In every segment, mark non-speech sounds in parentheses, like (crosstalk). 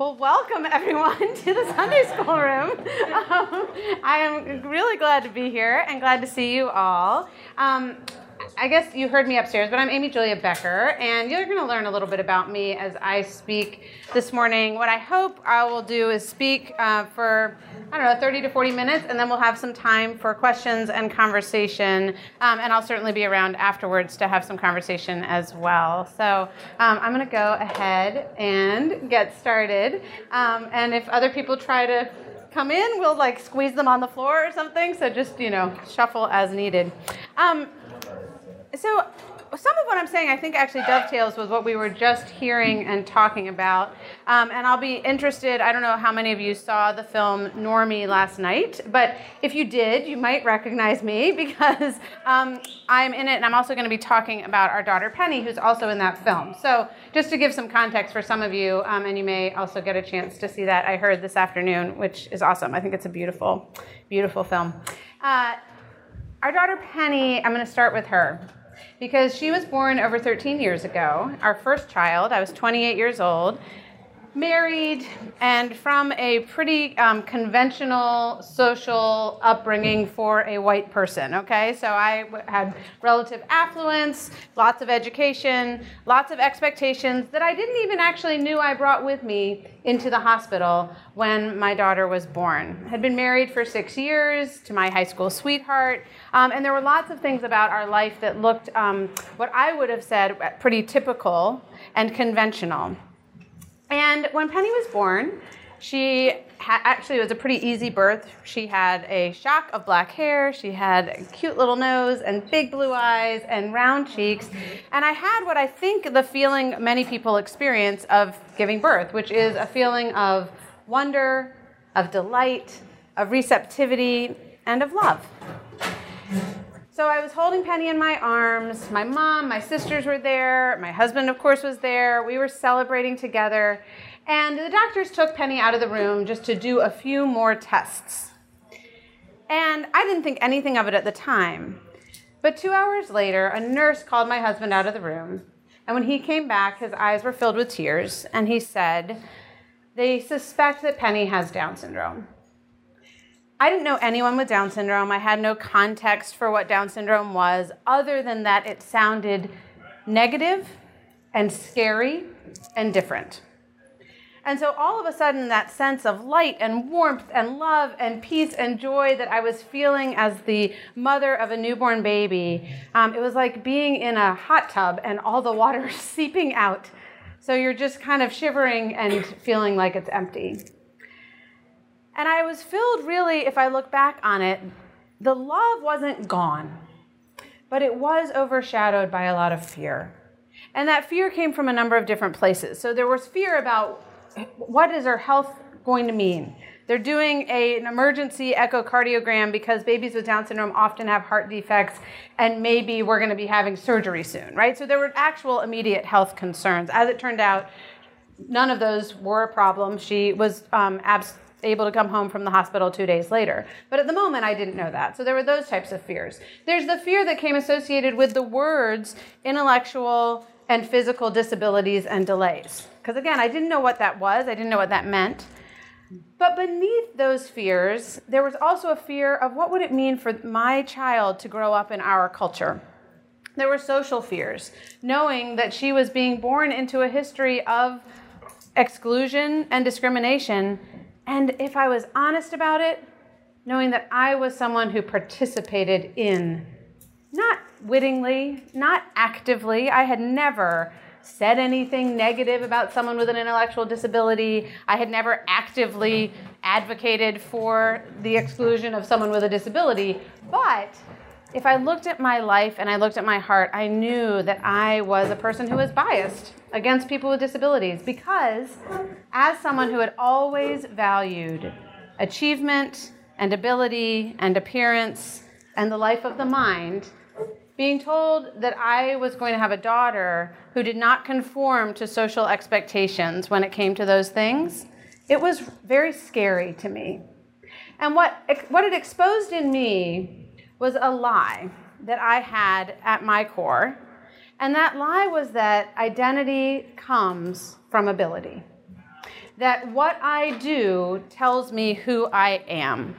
Well, welcome everyone (laughs) to the Sunday school room. Um, I am really glad to be here and glad to see you all. Um, I guess you heard me upstairs, but I'm Amy Julia Becker, and you're going to learn a little bit about me as I speak this morning. What I hope I will do is speak uh, for, I don't know, 30 to 40 minutes, and then we'll have some time for questions and conversation. Um, and I'll certainly be around afterwards to have some conversation as well. So um, I'm going to go ahead and get started. Um, and if other people try to come in, we'll like squeeze them on the floor or something. So just, you know, shuffle as needed. Um, so some of what I'm saying, I think, actually dovetails with what we were just hearing and talking about. Um, and I'll be interested. I don't know how many of you saw the film Normie last night, but if you did, you might recognize me (laughs) because um, I'm in it, and I'm also going to be talking about our daughter Penny, who's also in that film. So just to give some context for some of you, um, and you may also get a chance to see that. I heard this afternoon, which is awesome. I think it's a beautiful, beautiful film. Uh, our daughter Penny, I'm going to start with her because she was born over 13 years ago, our first child. I was 28 years old, married, and from a pretty um, conventional social upbringing for a white person. Okay, so I had relative affluence, lots of education, lots of expectations that I didn't even actually knew I brought with me into the hospital when my daughter was born. Had been married for six years to my high school sweetheart, um, and there were lots of things about our life that looked um, what I would have said pretty typical and conventional. And when Penny was born, she ha- actually was a pretty easy birth. She had a shock of black hair, she had a cute little nose and big blue eyes and round cheeks. And I had what I think the feeling many people experience of giving birth, which is a feeling of wonder, of delight, of receptivity, and of love. So I was holding Penny in my arms. My mom, my sisters were there. My husband, of course, was there. We were celebrating together. And the doctors took Penny out of the room just to do a few more tests. And I didn't think anything of it at the time. But two hours later, a nurse called my husband out of the room. And when he came back, his eyes were filled with tears. And he said, They suspect that Penny has Down syndrome. I didn't know anyone with Down syndrome. I had no context for what Down syndrome was, other than that it sounded negative and scary and different. And so, all of a sudden, that sense of light and warmth and love and peace and joy that I was feeling as the mother of a newborn baby, um, it was like being in a hot tub and all the water (laughs) seeping out. So, you're just kind of shivering and feeling like it's empty. And I was filled, really, if I look back on it, the love wasn't gone, but it was overshadowed by a lot of fear. And that fear came from a number of different places. So there was fear about what is her health going to mean? They're doing a, an emergency echocardiogram because babies with Down syndrome often have heart defects, and maybe we're going to be having surgery soon, right? So there were actual immediate health concerns. As it turned out, none of those were a problem. She was um, abs- able to come home from the hospital two days later. But at the moment, I didn't know that. So there were those types of fears. There's the fear that came associated with the words intellectual and physical disabilities and delays. Because again, I didn't know what that was, I didn't know what that meant. But beneath those fears, there was also a fear of what would it mean for my child to grow up in our culture. There were social fears, knowing that she was being born into a history of exclusion and discrimination and if I was honest about it, knowing that I was someone who participated in, not wittingly, not actively, I had never said anything negative about someone with an intellectual disability. I had never actively advocated for the exclusion of someone with a disability. But if I looked at my life and I looked at my heart, I knew that I was a person who was biased against people with disabilities because, as someone who had always valued achievement and ability and appearance and the life of the mind, being told that I was going to have a daughter who did not conform to social expectations when it came to those things, it was very scary to me. And what, what it exposed in me was a lie that I had at my core and that lie was that identity comes from ability. that what I do tells me who I am.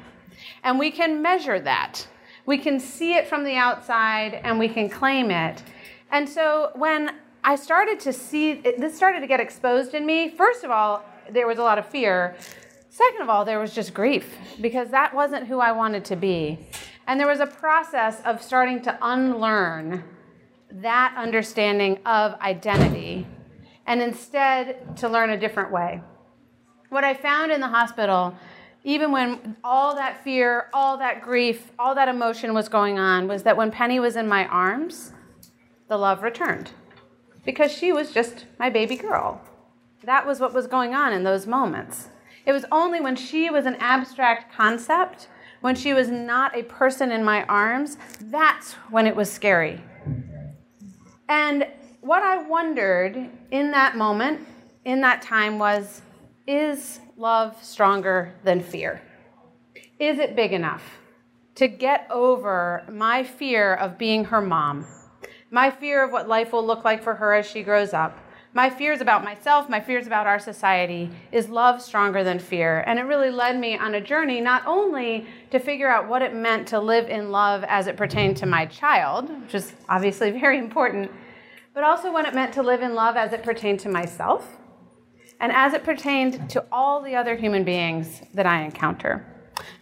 And we can measure that. We can see it from the outside and we can claim it. And so when I started to see this started to get exposed in me, first of all, there was a lot of fear. Second of all, there was just grief because that wasn't who I wanted to be. And there was a process of starting to unlearn that understanding of identity and instead to learn a different way. What I found in the hospital, even when all that fear, all that grief, all that emotion was going on, was that when Penny was in my arms, the love returned because she was just my baby girl. That was what was going on in those moments. It was only when she was an abstract concept, when she was not a person in my arms, that's when it was scary. And what I wondered in that moment, in that time, was is love stronger than fear? Is it big enough to get over my fear of being her mom, my fear of what life will look like for her as she grows up? My fears about myself, my fears about our society, is love stronger than fear? And it really led me on a journey not only to figure out what it meant to live in love as it pertained to my child, which is obviously (laughs) very important, but also what it meant to live in love as it pertained to myself and as it pertained to all the other human beings that I encounter.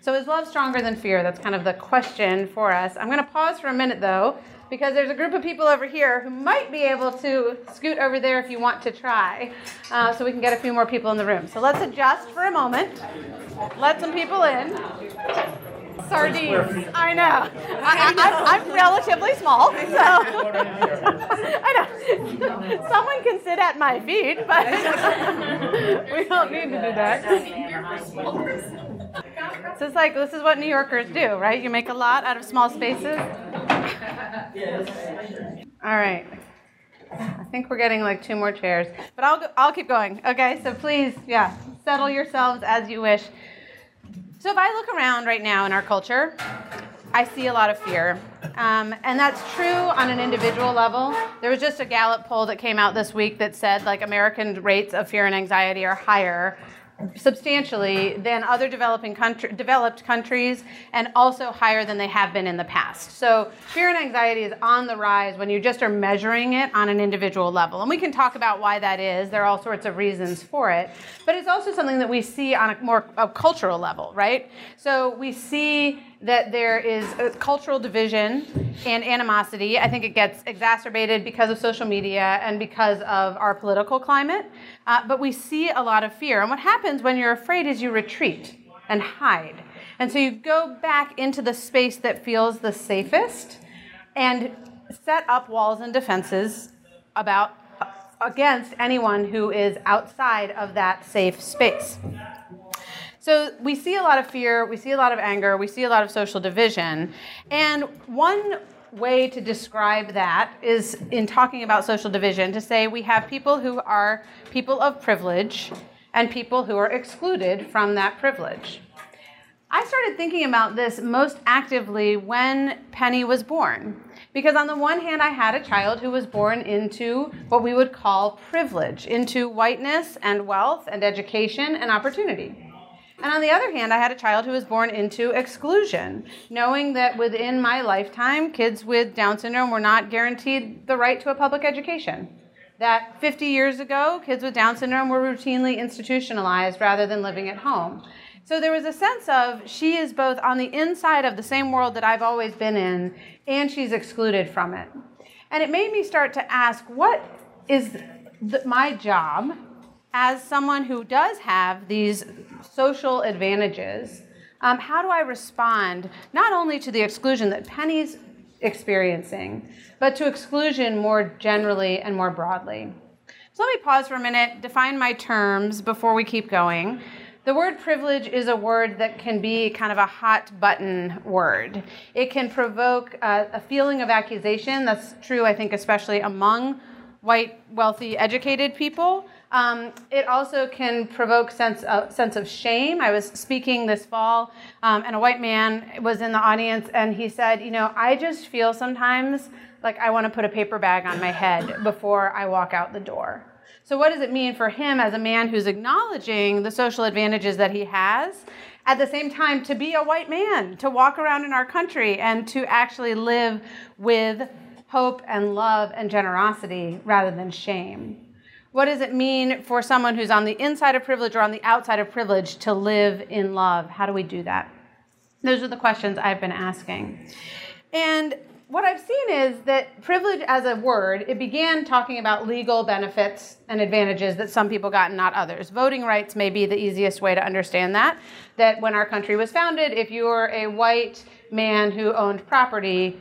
So, is love stronger than fear? That's kind of the question for us. I'm going to pause for a minute though because there's a group of people over here who might be able to scoot over there if you want to try, uh, so we can get a few more people in the room. So let's adjust for a moment. Let some people in. Sardines. I know. I, am relatively small, so (laughs) I know. Someone can sit at my feet, but (laughs) we don't need to do that. This is like this is what New Yorkers do, right? You make a lot out of small spaces. All right. I think we're getting like two more chairs, but I'll, I'll keep going. Okay, so please, yeah, settle yourselves as you wish. So if I look around right now in our culture, I see a lot of fear. Um, and that's true on an individual level. There was just a Gallup poll that came out this week that said like American rates of fear and anxiety are higher substantially than other developing country, developed countries and also higher than they have been in the past. So fear and anxiety is on the rise when you just are measuring it on an individual level. And we can talk about why that is. There are all sorts of reasons for it. But it's also something that we see on a more a cultural level, right? So we see that there is a cultural division and animosity. I think it gets exacerbated because of social media and because of our political climate. Uh, but we see a lot of fear. And what happens when you're afraid is you retreat and hide. And so you go back into the space that feels the safest and set up walls and defenses about against anyone who is outside of that safe space. So we see a lot of fear, we see a lot of anger, we see a lot of social division. And one way to describe that is in talking about social division to say we have people who are people of privilege and people who are excluded from that privilege. I started thinking about this most actively when Penny was born. Because on the one hand, I had a child who was born into what we would call privilege, into whiteness and wealth and education and opportunity. And on the other hand, I had a child who was born into exclusion, knowing that within my lifetime, kids with Down syndrome were not guaranteed the right to a public education. That 50 years ago, kids with Down syndrome were routinely institutionalized rather than living at home. So there was a sense of she is both on the inside of the same world that I've always been in, and she's excluded from it. And it made me start to ask what is the, my job as someone who does have these social advantages, um, how do I respond not only to the exclusion that Penny's experiencing, but to exclusion more generally and more broadly? So let me pause for a minute, define my terms before we keep going. The word privilege is a word that can be kind of a hot button word. It can provoke a, a feeling of accusation. That's true, I think, especially among white, wealthy, educated people. Um, it also can provoke sense of, sense of shame. I was speaking this fall, um, and a white man was in the audience, and he said, "You know, I just feel sometimes like I want to put a paper bag on my head before I walk out the door." So, what does it mean for him as a man who's acknowledging the social advantages that he has? At the same time, to be a white man, to walk around in our country and to actually live with hope and love and generosity rather than shame. What does it mean for someone who's on the inside of privilege or on the outside of privilege to live in love? How do we do that? Those are the questions I've been asking. And what I've seen is that privilege as a word, it began talking about legal benefits and advantages that some people got and not others. Voting rights may be the easiest way to understand that. That when our country was founded, if you were a white man who owned property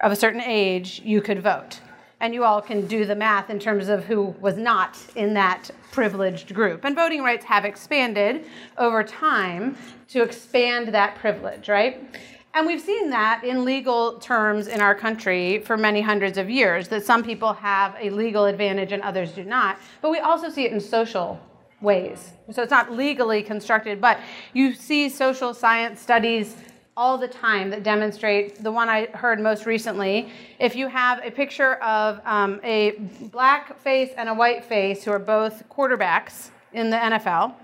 of a certain age, you could vote. And you all can do the math in terms of who was not in that privileged group. And voting rights have expanded over time to expand that privilege, right? And we've seen that in legal terms in our country for many hundreds of years, that some people have a legal advantage and others do not. But we also see it in social ways. So it's not legally constructed, but you see social science studies all the time that demonstrate the one I heard most recently. If you have a picture of um, a black face and a white face who are both quarterbacks in the NFL,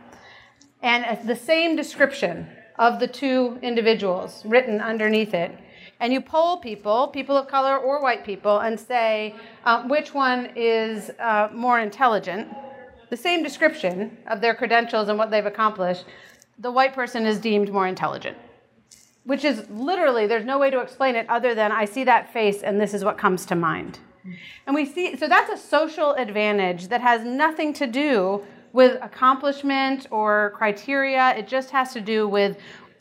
and the same description of the two individuals written underneath it. And you poll people, people of color or white people, and say uh, which one is uh, more intelligent. The same description of their credentials and what they've accomplished, the white person is deemed more intelligent. Which is literally, there's no way to explain it other than I see that face and this is what comes to mind. And we see, so that's a social advantage that has nothing to do with accomplishment or criteria. It just has to do with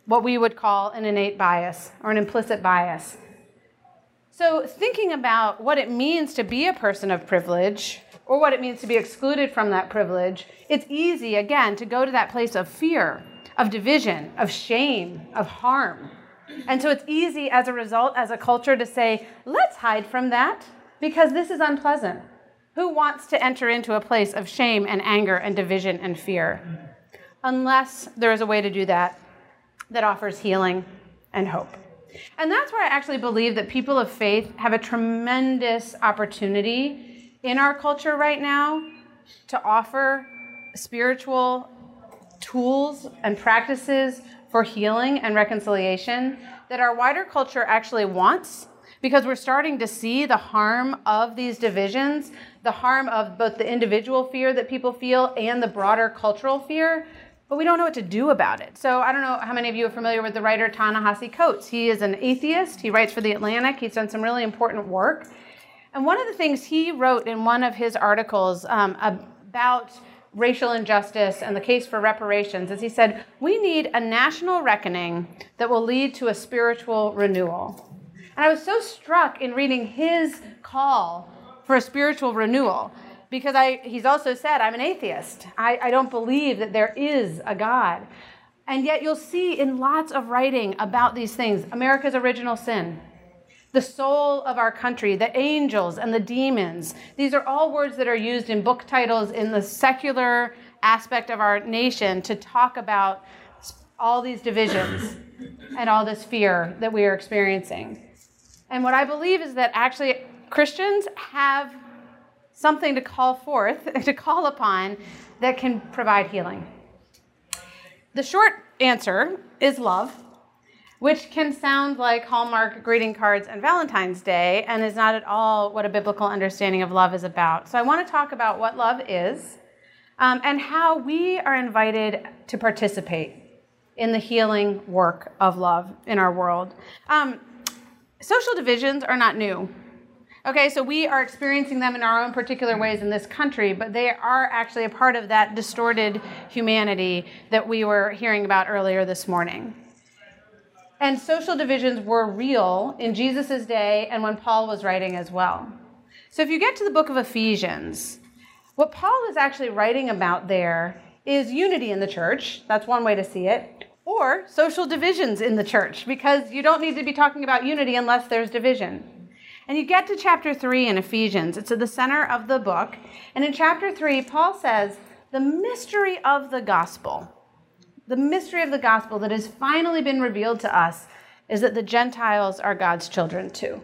what we would call an innate bias or an implicit bias. So, thinking about what it means to be a person of privilege or what it means to be excluded from that privilege, it's easy, again, to go to that place of fear, of division, of shame, of harm. And so it's easy as a result, as a culture, to say, let's hide from that because this is unpleasant. Who wants to enter into a place of shame and anger and division and fear? Unless there is a way to do that that offers healing and hope. And that's where I actually believe that people of faith have a tremendous opportunity in our culture right now to offer spiritual tools and practices for healing and reconciliation that our wider culture actually wants because we're starting to see the harm of these divisions, the harm of both the individual fear that people feel and the broader cultural fear, but we don't know what to do about it. So I don't know how many of you are familiar with the writer Ta-Nehisi Coates. He is an atheist. He writes for The Atlantic. He's done some really important work. And one of the things he wrote in one of his articles um, about racial injustice and the case for reparations is he said, We need a national reckoning that will lead to a spiritual renewal. And I was so struck in reading his call for a spiritual renewal because I, he's also said, I'm an atheist. I, I don't believe that there is a God. And yet you'll see in lots of writing about these things America's original sin, the soul of our country, the angels and the demons. These are all words that are used in book titles in the secular aspect of our nation to talk about all these divisions (coughs) and all this fear that we are experiencing. And what I believe is that actually Christians have something to call forth, (laughs) to call upon, that can provide healing. The short answer is love, which can sound like Hallmark greeting cards and Valentine's Day and is not at all what a biblical understanding of love is about. So I want to talk about what love is um, and how we are invited to participate in the healing work of love in our world. Um, social divisions are not new. Okay, so we are experiencing them in our own particular ways in this country, but they are actually a part of that distorted humanity that we were hearing about earlier this morning. And social divisions were real in Jesus' day and when Paul was writing as well. So if you get to the book of Ephesians, what Paul is actually writing about there is unity in the church. That's one way to see it or social divisions in the church, because you don't need to be talking about unity unless there's division. And you get to chapter 3 in Ephesians, it's at the center of the book. And in chapter 3, Paul says, The mystery of the gospel, the mystery of the gospel that has finally been revealed to us is that the Gentiles are God's children too.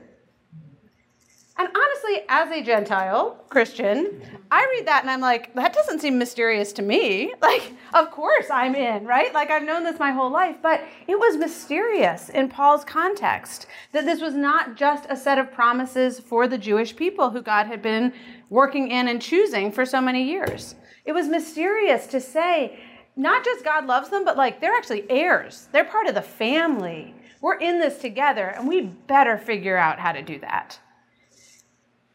And honestly, as a Gentile Christian, I read that and I'm like, that doesn't seem mysterious to me. (laughs) Like, of course I'm in, right? Like, I've known this my whole life. But it was mysterious in Paul's context that this was not just a set of promises for the Jewish people who God had been working in and choosing for so many years. It was mysterious to say, not just God loves them, but like they're actually heirs, they're part of the family. We're in this together, and we better figure out how to do that.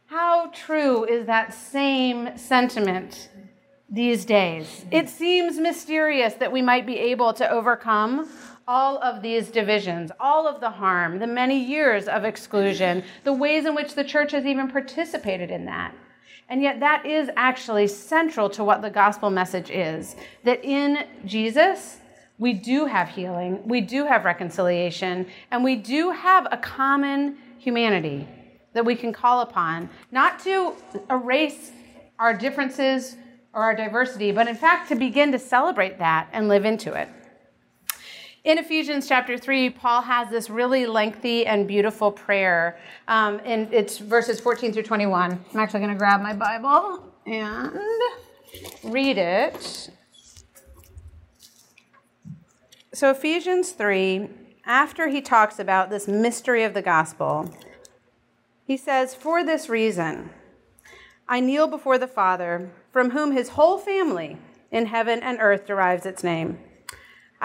How true is that same sentiment these days? It seems mysterious that we might be able to overcome all of these divisions, all of the harm, the many years of exclusion, the ways in which the church has even participated in that. And yet, that is actually central to what the gospel message is that in Jesus, we do have healing, we do have reconciliation, and we do have a common humanity that we can call upon, not to erase our differences or our diversity, but in fact to begin to celebrate that and live into it. In Ephesians chapter 3, Paul has this really lengthy and beautiful prayer. Um, and it's verses 14 through 21. I'm actually going to grab my Bible and read it. So, Ephesians 3, after he talks about this mystery of the gospel, he says, For this reason, I kneel before the Father, from whom his whole family in heaven and earth derives its name.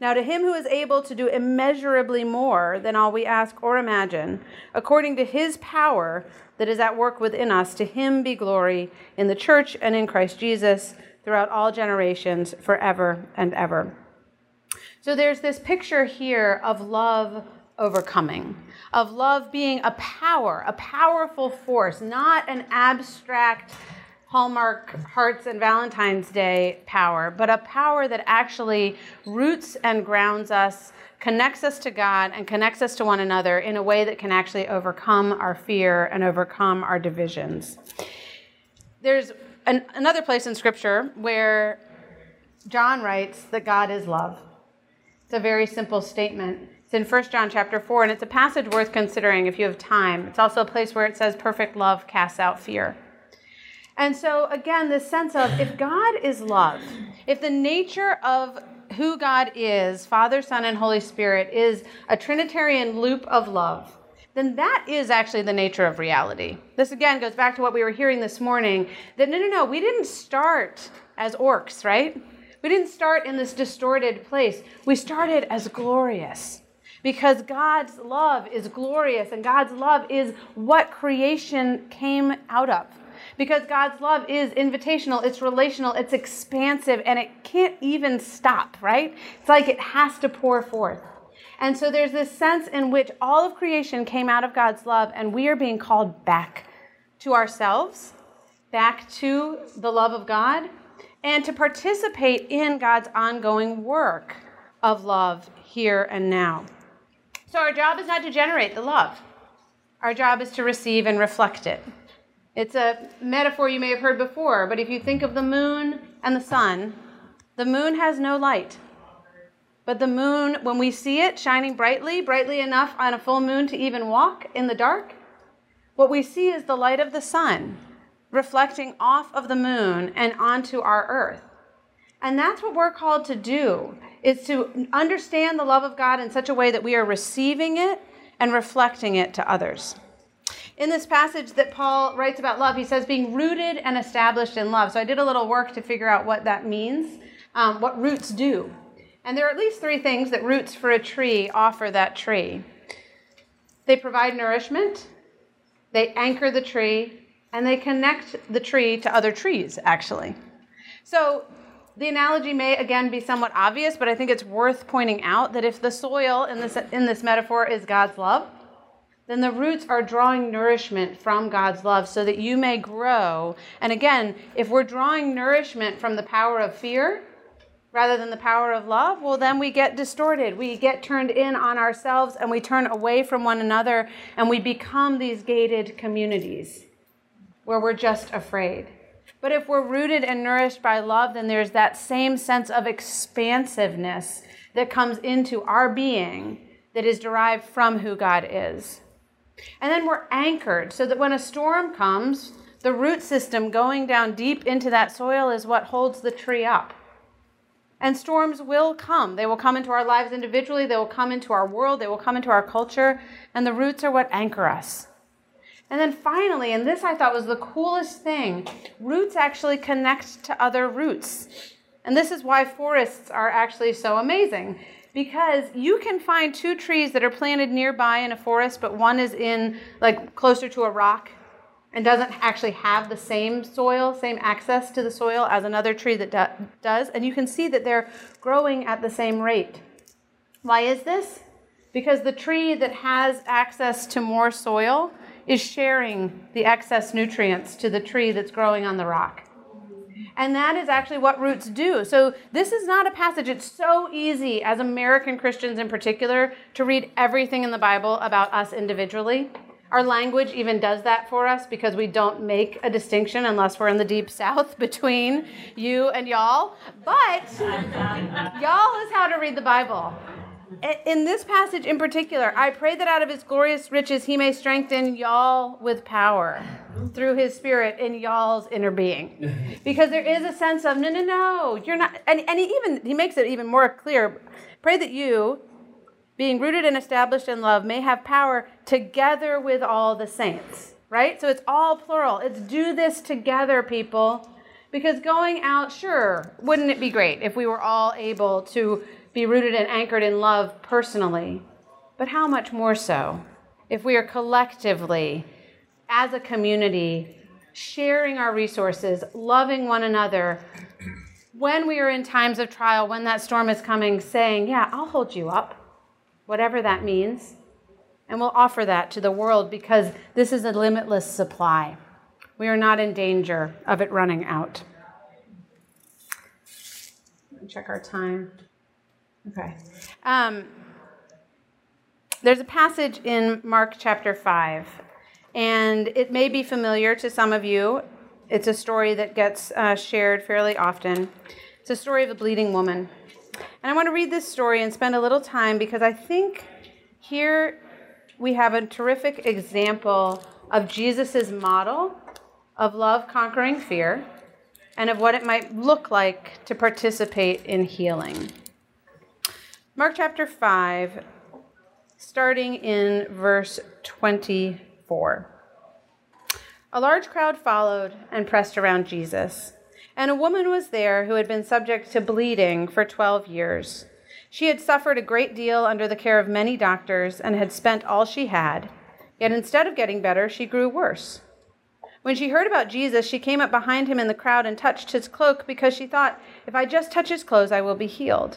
Now, to him who is able to do immeasurably more than all we ask or imagine, according to his power that is at work within us, to him be glory in the church and in Christ Jesus throughout all generations, forever and ever. So there's this picture here of love overcoming, of love being a power, a powerful force, not an abstract Hallmark Hearts and Valentine's Day power, but a power that actually roots and grounds us, connects us to God, and connects us to one another in a way that can actually overcome our fear and overcome our divisions. There's an, another place in Scripture where John writes that God is love. It's a very simple statement. It's in 1 John chapter 4, and it's a passage worth considering if you have time. It's also a place where it says, Perfect love casts out fear. And so, again, this sense of if God is love, if the nature of who God is, Father, Son, and Holy Spirit, is a Trinitarian loop of love, then that is actually the nature of reality. This again goes back to what we were hearing this morning that no, no, no, we didn't start as orcs, right? We didn't start in this distorted place. We started as glorious because God's love is glorious and God's love is what creation came out of. Because God's love is invitational, it's relational, it's expansive, and it can't even stop, right? It's like it has to pour forth. And so there's this sense in which all of creation came out of God's love, and we are being called back to ourselves, back to the love of God, and to participate in God's ongoing work of love here and now. So our job is not to generate the love. Our job is to receive and reflect it. It's a metaphor you may have heard before, but if you think of the moon and the sun, the moon has no light. But the moon, when we see it shining brightly, brightly enough on a full moon to even walk in the dark, what we see is the light of the sun reflecting off of the moon and onto our earth. And that's what we're called to do is to understand the love of God in such a way that we are receiving it and reflecting it to others. In this passage that Paul writes about love, he says being rooted and established in love. So I did a little work to figure out what that means, um, what roots do. And there are at least three things that roots for a tree offer that tree they provide nourishment, they anchor the tree, and they connect the tree to other trees, actually. So the analogy may again be somewhat obvious, but I think it's worth pointing out that if the soil in this, in this metaphor is God's love, then the roots are drawing nourishment from God's love so that you may grow. And again, if we're drawing nourishment from the power of fear, rather than the power of love, well, then we get distorted. We get turned in on ourselves and we turn away from one another and we become these gated communities where we're just afraid. But if we're rooted and nourished by love, then there's that same sense of expansiveness that comes into our being that is derived from who God is. And then we're anchored so that when a storm comes, the root system going down deep into that soil is what holds the tree up. And storms will come. They will come into our lives individually, they will come into our world, they will come into our culture, and the roots are what anchor us. And then finally, and this I thought was the coolest thing roots actually connect to other roots. And this is why forests are actually so amazing. Because you can find two trees that are planted nearby in a forest, but one is in like closer to a rock and doesn't actually have the same soil, same access to the soil as another tree that do- does. And you can see that they're growing at the same rate. Why is this? Because the tree that has access to more soil is sharing the excess nutrients to the tree that's growing on the rock. And that is actually what roots do. So, this is not a passage. It's so easy, as American Christians in particular, to read everything in the Bible about us individually. Our language even does that for us because we don't make a distinction unless we're in the deep south (laughs) between you and y'all. But y'all is how to read the Bible. In this passage in particular, I pray that out of his glorious riches he may strengthen y'all with power through his spirit in y'all's inner being. (laughs) Because there is a sense of, no, no, no, you're not. And, and he even, he makes it even more clear. Pray that you, being rooted and established in love, may have power together with all the saints, right? So it's all plural. It's do this together, people. Because going out, sure, wouldn't it be great if we were all able to be rooted and anchored in love personally? But how much more so if we are collectively, as a community, sharing our resources, loving one another, when we are in times of trial, when that storm is coming, saying, Yeah, I'll hold you up whatever that means. And we'll offer that to the world because this is a limitless supply. We are not in danger of it running out. Check our time. Okay. Um, there's a passage in Mark chapter 5, and it may be familiar to some of you. It's a story that gets uh, shared fairly often. It's a story of a bleeding woman. And I want to read this story and spend a little time because I think here we have a terrific example of Jesus' model of love conquering fear and of what it might look like to participate in healing. Mark chapter 5, starting in verse 24. A large crowd followed and pressed around Jesus. And a woman was there who had been subject to bleeding for 12 years. She had suffered a great deal under the care of many doctors and had spent all she had. Yet instead of getting better, she grew worse. When she heard about Jesus, she came up behind him in the crowd and touched his cloak because she thought, if I just touch his clothes, I will be healed.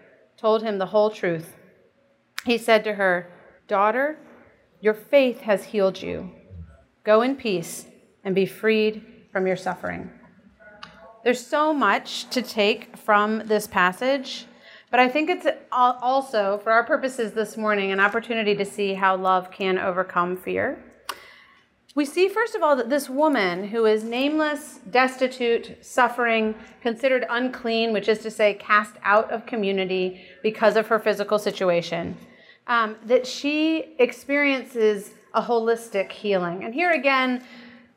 told him the whole truth. He said to her, Daughter, your faith has healed you. Go in peace and be freed from your suffering. There's so much to take from this passage, but I think it's also, for our purposes this morning, an opportunity to see how love can overcome fear. We see, first of all, that this woman who is nameless, destitute, suffering, considered unclean, which is to say, cast out of community because of her physical situation, um, that she experiences a holistic healing. And here again,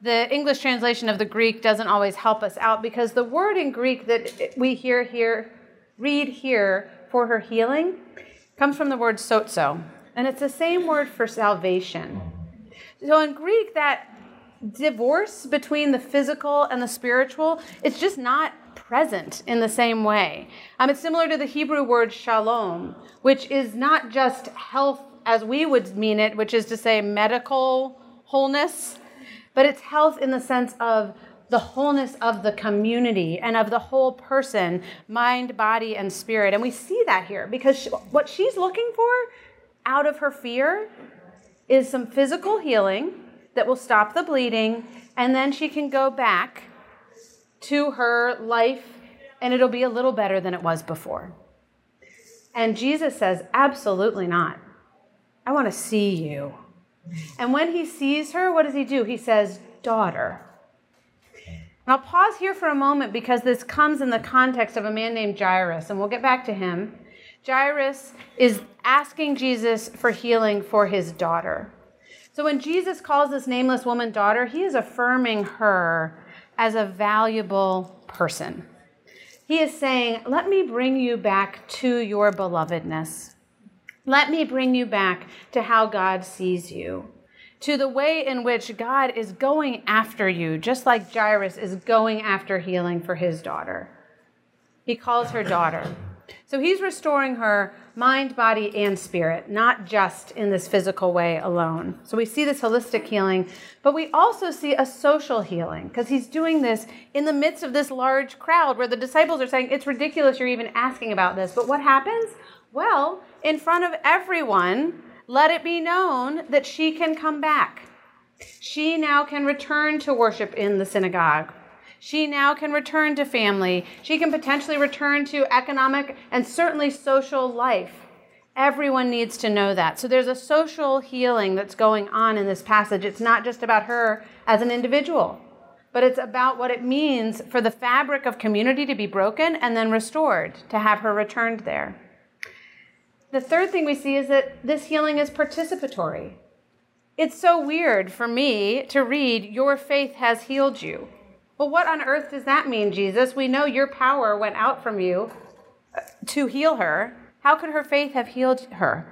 the English translation of the Greek doesn't always help us out because the word in Greek that we hear here, read here for her healing, comes from the word sozo. And it's the same word for salvation. So in Greek, that divorce between the physical and the spiritual, it's just not present in the same way. Um, it's similar to the Hebrew word shalom, which is not just health as we would mean it, which is to say medical wholeness, but it's health in the sense of the wholeness of the community and of the whole person, mind, body, and spirit. And we see that here because she, what she's looking for out of her fear is some physical healing that will stop the bleeding, and then she can go back to her life and it'll be a little better than it was before. And Jesus says, Absolutely not. I want to see you. And when he sees her, what does he do? He says, Daughter. And I'll pause here for a moment because this comes in the context of a man named Jairus, and we'll get back to him. Jairus is asking Jesus for healing for his daughter. So when Jesus calls this nameless woman daughter, he is affirming her as a valuable person. He is saying, Let me bring you back to your belovedness. Let me bring you back to how God sees you, to the way in which God is going after you, just like Jairus is going after healing for his daughter. He calls her daughter. So he's restoring her mind, body, and spirit, not just in this physical way alone. So we see this holistic healing, but we also see a social healing because he's doing this in the midst of this large crowd where the disciples are saying, It's ridiculous you're even asking about this. But what happens? Well, in front of everyone, let it be known that she can come back. She now can return to worship in the synagogue she now can return to family. She can potentially return to economic and certainly social life. Everyone needs to know that. So there's a social healing that's going on in this passage. It's not just about her as an individual, but it's about what it means for the fabric of community to be broken and then restored, to have her returned there. The third thing we see is that this healing is participatory. It's so weird for me to read, Your faith has healed you. Well, what on earth does that mean, Jesus? We know your power went out from you to heal her. How could her faith have healed her?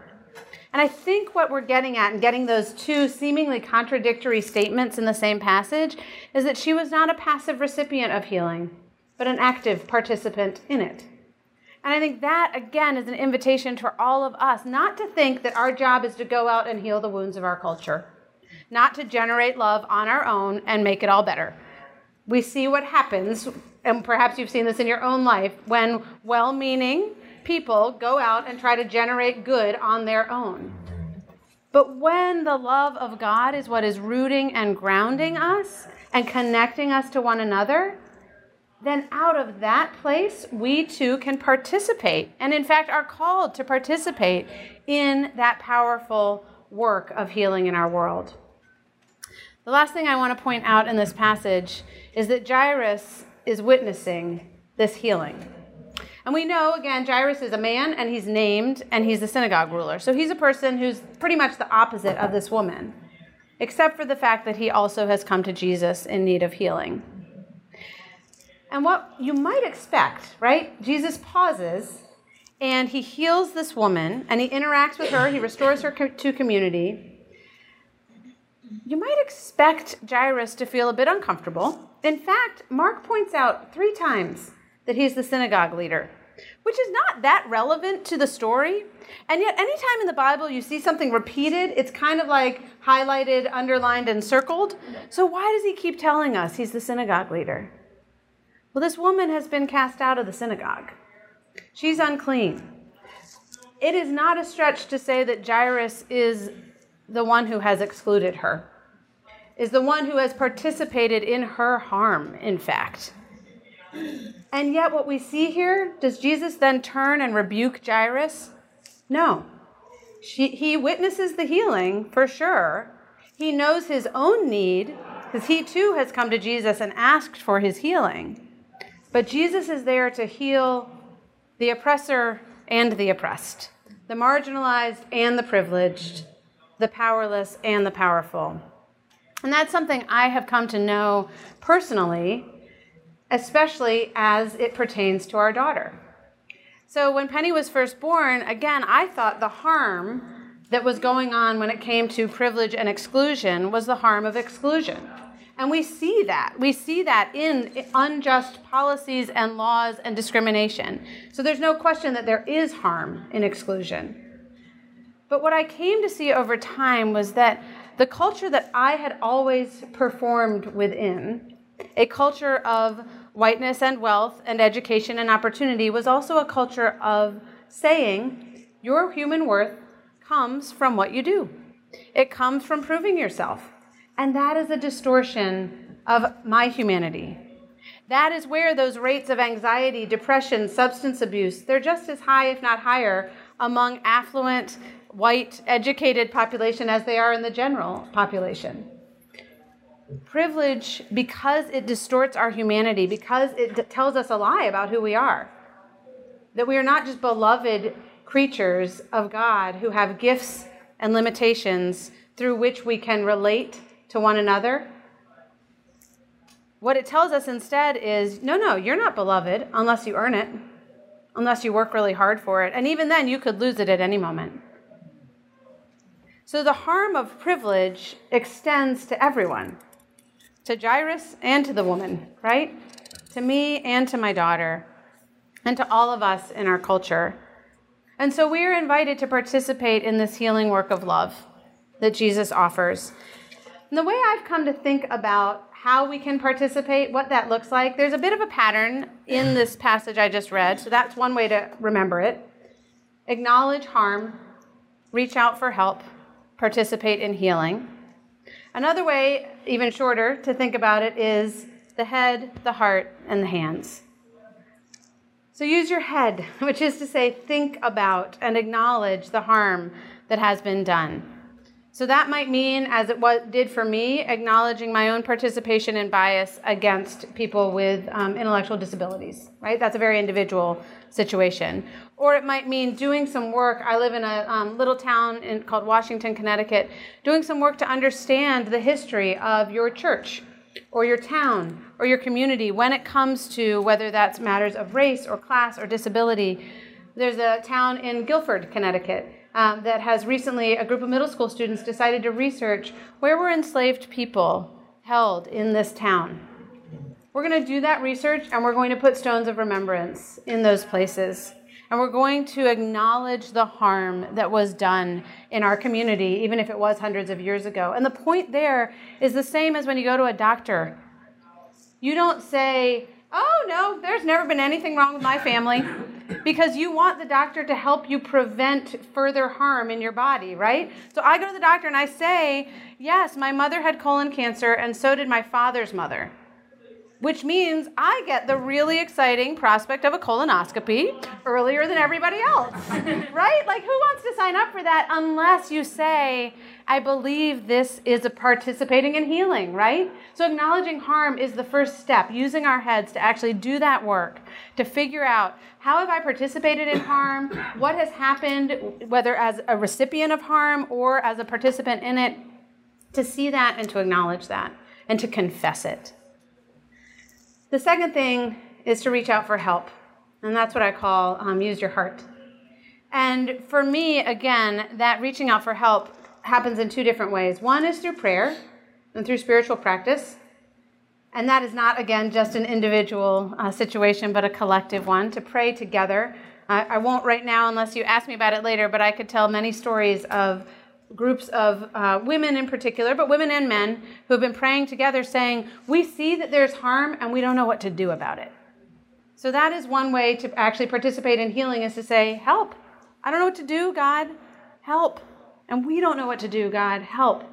And I think what we're getting at and getting those two seemingly contradictory statements in the same passage is that she was not a passive recipient of healing, but an active participant in it. And I think that, again, is an invitation for all of us not to think that our job is to go out and heal the wounds of our culture, not to generate love on our own and make it all better we see what happens, and perhaps you've seen this in your own life, when well meaning people go out and try to generate good on their own. But when the love of God is what is rooting and grounding us and connecting us to one another, then out of that place, we too can participate, and in fact are called to participate in that powerful work of healing in our world. The last thing I want to point out in this passage is that Jairus is witnessing this healing. And we know, again, Jairus is a man and he's named and he's the synagogue ruler. So he's a person who's pretty much the opposite of this woman, except for the fact that he also has come to Jesus in need of healing. And what you might expect, right? Jesus pauses and he heals this woman and he interacts with her, he restores her to community you might expect Jairus to feel a bit uncomfortable. In fact, Mark points out three times that he's the synagogue leader, which is not that relevant to the story. And yet, anytime in the Bible you see something repeated, it's kind of like highlighted, underlined, and circled. So, why does he keep telling us he's the synagogue leader? Well, this woman has been cast out of the synagogue, she's unclean. It is not a stretch to say that Jairus is the one who has excluded her, is the one who has participated in her harm, in fact. And yet, what we see here, does Jesus then turn and rebuke Jairus? No. She, he witnesses the healing for sure. He knows his own need because he too has come to Jesus and asked for his healing. But Jesus is there to heal the oppressor and the oppressed, the marginalized and the privileged, the powerless, and the powerful. And that's something I have come to know personally, especially as it pertains to our daughter. So when Penny was first born, again, I thought the harm that was going on when it came to privilege and exclusion was the harm of exclusion. And we see that. We see that in unjust policies and laws and discrimination. So there's no question that there is harm in exclusion. But what I came to see over time was that the culture that I had always performed within, a culture of whiteness and wealth and education and opportunity, was also a culture of saying your human worth comes from what you do. It comes from proving yourself. And that is a distortion of my humanity. That is where those rates of anxiety, depression, substance abuse, they're just as high, if not higher, among affluent, white, educated population as they are in the general population. Privilege, because it distorts our humanity, because it tells us a lie about who we are, that we are not just beloved creatures of God who have gifts and limitations through which we can relate to one another. What it tells us instead is no, no, you're not beloved unless you earn it, unless you work really hard for it. And even then, you could lose it at any moment. So the harm of privilege extends to everyone to Jairus and to the woman, right? To me and to my daughter, and to all of us in our culture. And so we are invited to participate in this healing work of love that Jesus offers. And the way I've come to think about how we can participate, what that looks like, there's a bit of a pattern in (clears throat) this passage I just read. So that's one way to remember it. Acknowledge harm, reach out for help, participate in healing. Another way, even shorter, to think about it is the head, the heart, and the hands. So use your head, (laughs) which is to say, think about and acknowledge the harm that has been done. So that might mean, as it was, did for me, acknowledging my own participation and bias against people with um, intellectual disabilities, right? That's a very individual situation. Or it might mean doing some work. I live in a um, little town in, called Washington, Connecticut, doing some work to understand the history of your church or your town or your community when it comes to whether that's matters of race or class or disability. There's a town in Guilford, Connecticut um, that has recently, a group of middle school students decided to research where were enslaved people held in this town. We're going to do that research and we're going to put stones of remembrance in those places. And we're going to acknowledge the harm that was done in our community, even if it was hundreds of years ago. And the point there is the same as when you go to a doctor. You don't say, oh, no, there's never been anything wrong with my family because you want the doctor to help you prevent further harm in your body, right? So I go to the doctor and I say, Yes, my mother had colon cancer, and so did my father's mother. Which means I get the really exciting prospect of a colonoscopy earlier than everybody else, (laughs) right? Like, who wants to sign up for that unless you say, I believe this is a participating in healing, right? So acknowledging harm is the first step, using our heads to actually do that work, to figure out how have I participated in harm, what has happened, whether as a recipient of harm or as a participant in it, to see that and to acknowledge that and to confess it. The second thing is to reach out for help, and that's what I call um, use your heart. And for me, again, that reaching out for help happens in two different ways. One is through prayer and through spiritual practice. And that is not, again, just an individual uh, situation, but a collective one to pray together. I, I won't right now unless you ask me about it later, but I could tell many stories of groups of uh, women in particular, but women and men who have been praying together saying, We see that there's harm and we don't know what to do about it. So that is one way to actually participate in healing is to say, Help. I don't know what to do, God. Help. And we don't know what to do, God. Help.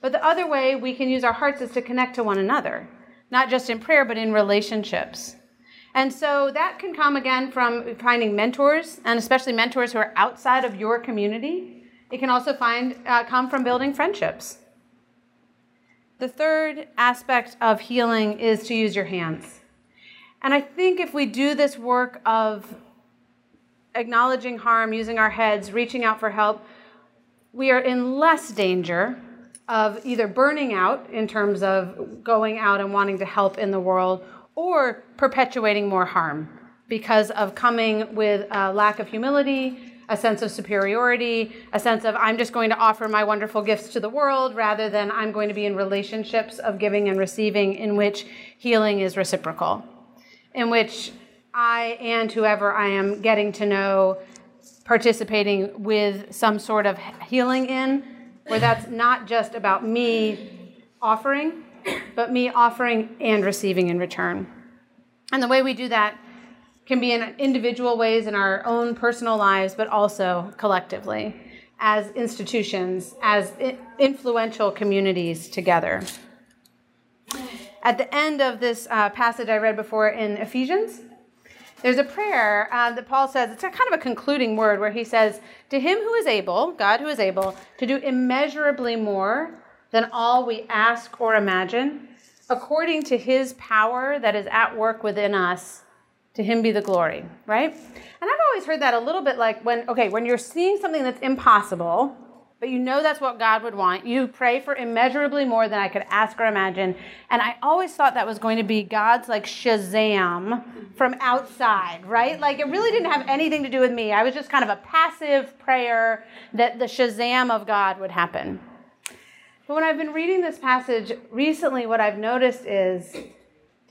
But the other way we can use our hearts is to connect to one another, not just in prayer, but in relationships. And so that can come again from finding mentors, and especially mentors who are outside of your community. It can also find uh, come from building friendships. The third aspect of healing is to use your hands. And I think if we do this work of acknowledging harm, using our heads, reaching out for help, we are in less danger of either burning out in terms of going out and wanting to help in the world or perpetuating more harm because of coming with a lack of humility, a sense of superiority, a sense of I'm just going to offer my wonderful gifts to the world rather than I'm going to be in relationships of giving and receiving in which healing is reciprocal, in which I and whoever I am getting to know participating with some sort of healing in, where that's not just about me offering, but me offering and receiving in return. And the way we do that can be in individual ways in our own personal lives, but also collectively as institutions, as influential communities together. At the end of this uh, passage I read before in Ephesians, there's a prayer uh, that Paul says, it's a kind of a concluding word where he says, To him who is able, God who is able, to do immeasurably more than all we ask or imagine, according to his power that is at work within us to him be the glory, right? And I've always heard that a little bit like when, okay, when you're seeing something that's impossible, but you know that's what God would want, you pray for immeasurably more than I could ask or imagine. And I always thought that was going to be God's like Shazam from outside, right? Like it really didn't have anything to do with me. I was just kind of a passive prayer that the Shazam of God would happen. But when I've been reading this passage recently, what I've noticed is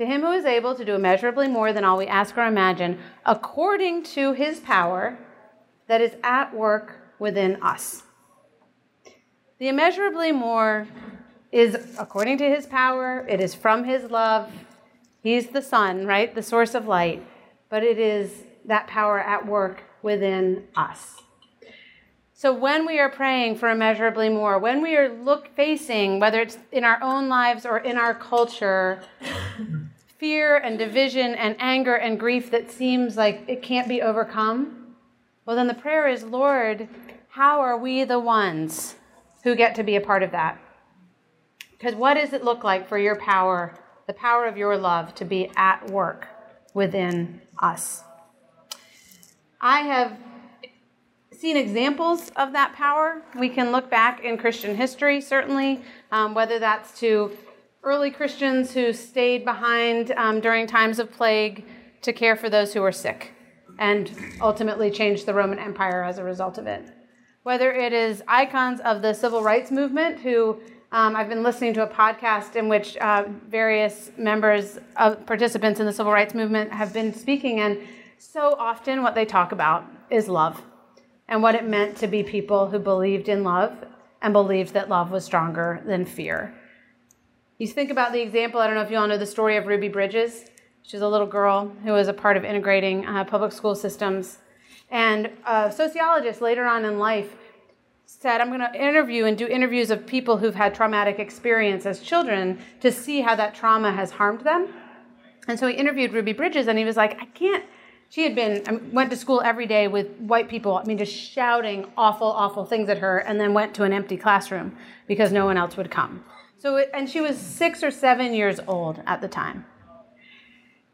to him who is able to do immeasurably more than all we ask or imagine, according to his power that is at work within us. The immeasurably more is according to his power, it is from his love. He's the sun, right? The source of light. But it is that power at work within us. So when we are praying for immeasurably more, when we are look facing whether it's in our own lives or in our culture, fear and division and anger and grief that seems like it can't be overcome, well then the prayer is, Lord, how are we the ones who get to be a part of that? Because what does it look like for your power, the power of your love, to be at work within us? I have seen examples of that power. We can look back in Christian history, certainly, um, whether that's to early Christians who stayed behind um, during times of plague to care for those who were sick and ultimately changed the Roman Empire as a result of it. Whether it is icons of the civil rights movement who um, I've been listening to a podcast in which uh, various members of participants in the civil rights movement have been speaking, and so often what they talk about is love and what it meant to be people who believed in love and believed that love was stronger than fear. You think about the example, I don't know if you all know the story of Ruby Bridges. She's a little girl who was a part of integrating uh, public school systems. And a sociologist later on in life said, I'm going to interview and do interviews of people who've had traumatic experience as children to see how that trauma has harmed them. And so he interviewed Ruby Bridges and he was like, I can't she had been um, went to school every day with white people i mean just shouting awful awful things at her and then went to an empty classroom because no one else would come so and she was six or seven years old at the time.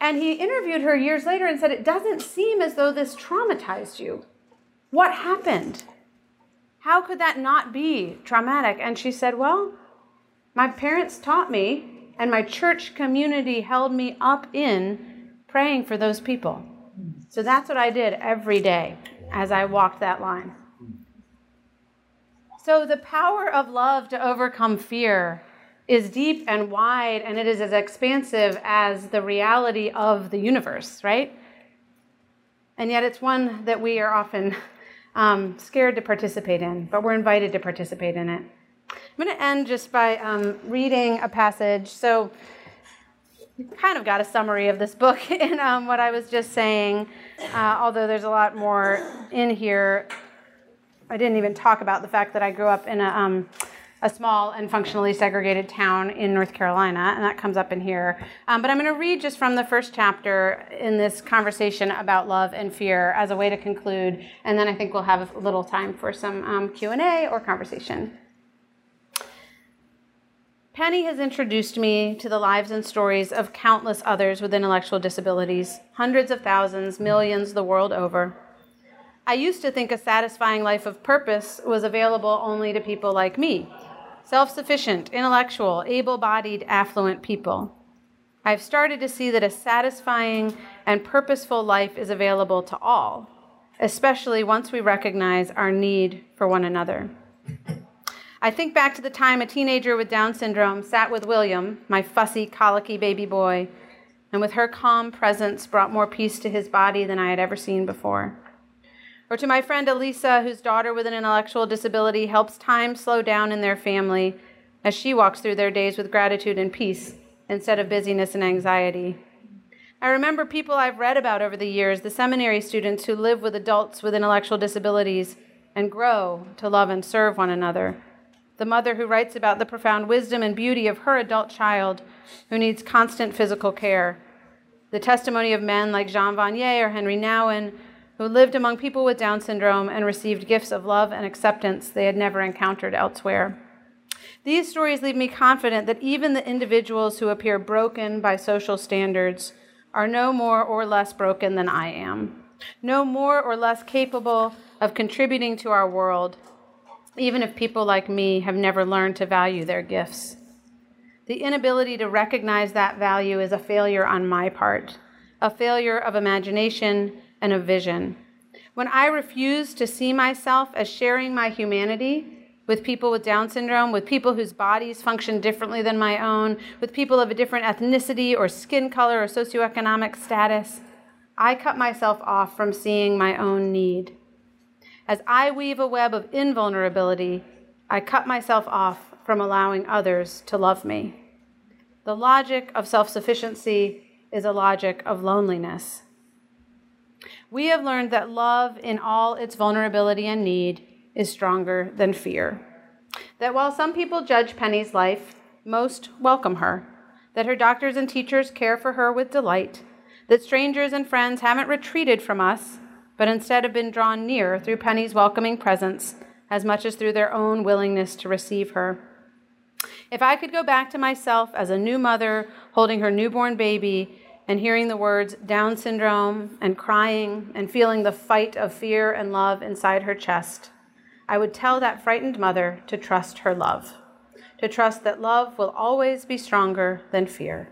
And he interviewed her years later and said it doesn't seem as though this traumatized you. What happened? How could that not be traumatic? And she said well my parents taught me and my church community held me up in praying for those people. So that's what I did every day as I walked that line. So the power of love to overcome fear is deep and wide, and it is as expansive as the reality of the universe, right? And yet it's one that we are often um, scared to participate in, but we're invited to participate in it. I'm going to end just by um, reading a passage. So, you kind of got a summary of this book (laughs) in um, what I was just saying, uh, although there's a lot more in here. I didn't even talk about the fact that I grew up in a, um, a small and functionally segregated town in North Carolina, and that comes up in here. Um, but I'm going to read just from the first chapter in this conversation about love and fear as a way to conclude, and then I think we'll have a little time for some um, Q&A or conversation. Penny has introduced me to the lives and stories of countless others with intellectual disabilities, hundreds of thousands, millions the world over. I used to think a satisfying life of purpose was available only to people like me self sufficient, intellectual, able bodied, affluent people. I've started to see that a satisfying and purposeful life is available to all, especially once we recognize our need for one another. I think back to the time a teenager with Down syndrome sat with William, my fussy, colicky baby boy, and with her calm presence brought more peace to his body than I had ever seen before. Or to my friend Elisa, whose daughter with an intellectual disability helps time slow down in their family as she walks through their days with gratitude and peace instead of busyness and anxiety. I remember people I've read about over the years, the seminary students who live with adults with intellectual disabilities and grow to love and serve one another the mother who writes about the profound wisdom and beauty of her adult child who needs constant physical care, the testimony of men like Jean Vanier or Henry Nouwen, who lived among people with Down syndrome and received gifts of love and acceptance they had never encountered elsewhere. These stories leave me confident that even the individuals who appear broken by social standards are no more or less broken than I am, no more or less capable of contributing to our world even if people like me have never learned to value their gifts. The inability to recognize that value is a failure on my part, a failure of imagination and a vision. When I refuse to see myself as sharing my humanity with people with Down syndrome, with people whose bodies function differently than my own, with people of a different ethnicity or skin color or socioeconomic status, I cut myself off from seeing my own need. As I weave a web of invulnerability, I cut myself off from allowing others to love me. The logic of self sufficiency is a logic of loneliness. We have learned that love, in all its vulnerability and need, is stronger than fear. That while some people judge Penny's life, most welcome her. That her doctors and teachers care for her with delight. That strangers and friends haven't retreated from us, but instead have been drawn near through Penny's welcoming presence as much as through their own willingness to receive her. If I could go back to myself as a new mother holding her newborn baby and hearing the words Down syndrome and crying and feeling the fight of fear and love inside her chest, I would tell that frightened mother to trust her love, to trust that love will always be stronger than fear.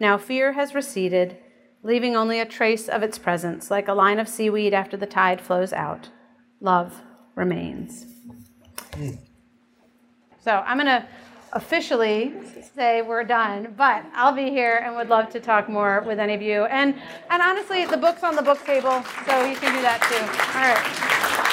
Now fear has receded leaving only a trace of its presence, like a line of seaweed after the tide flows out. Love remains. Mm. So I'm going to officially say we're done, but I'll be here and would love to talk more with any of you. And and honestly, the book's on the book table, so you can do that too. All right.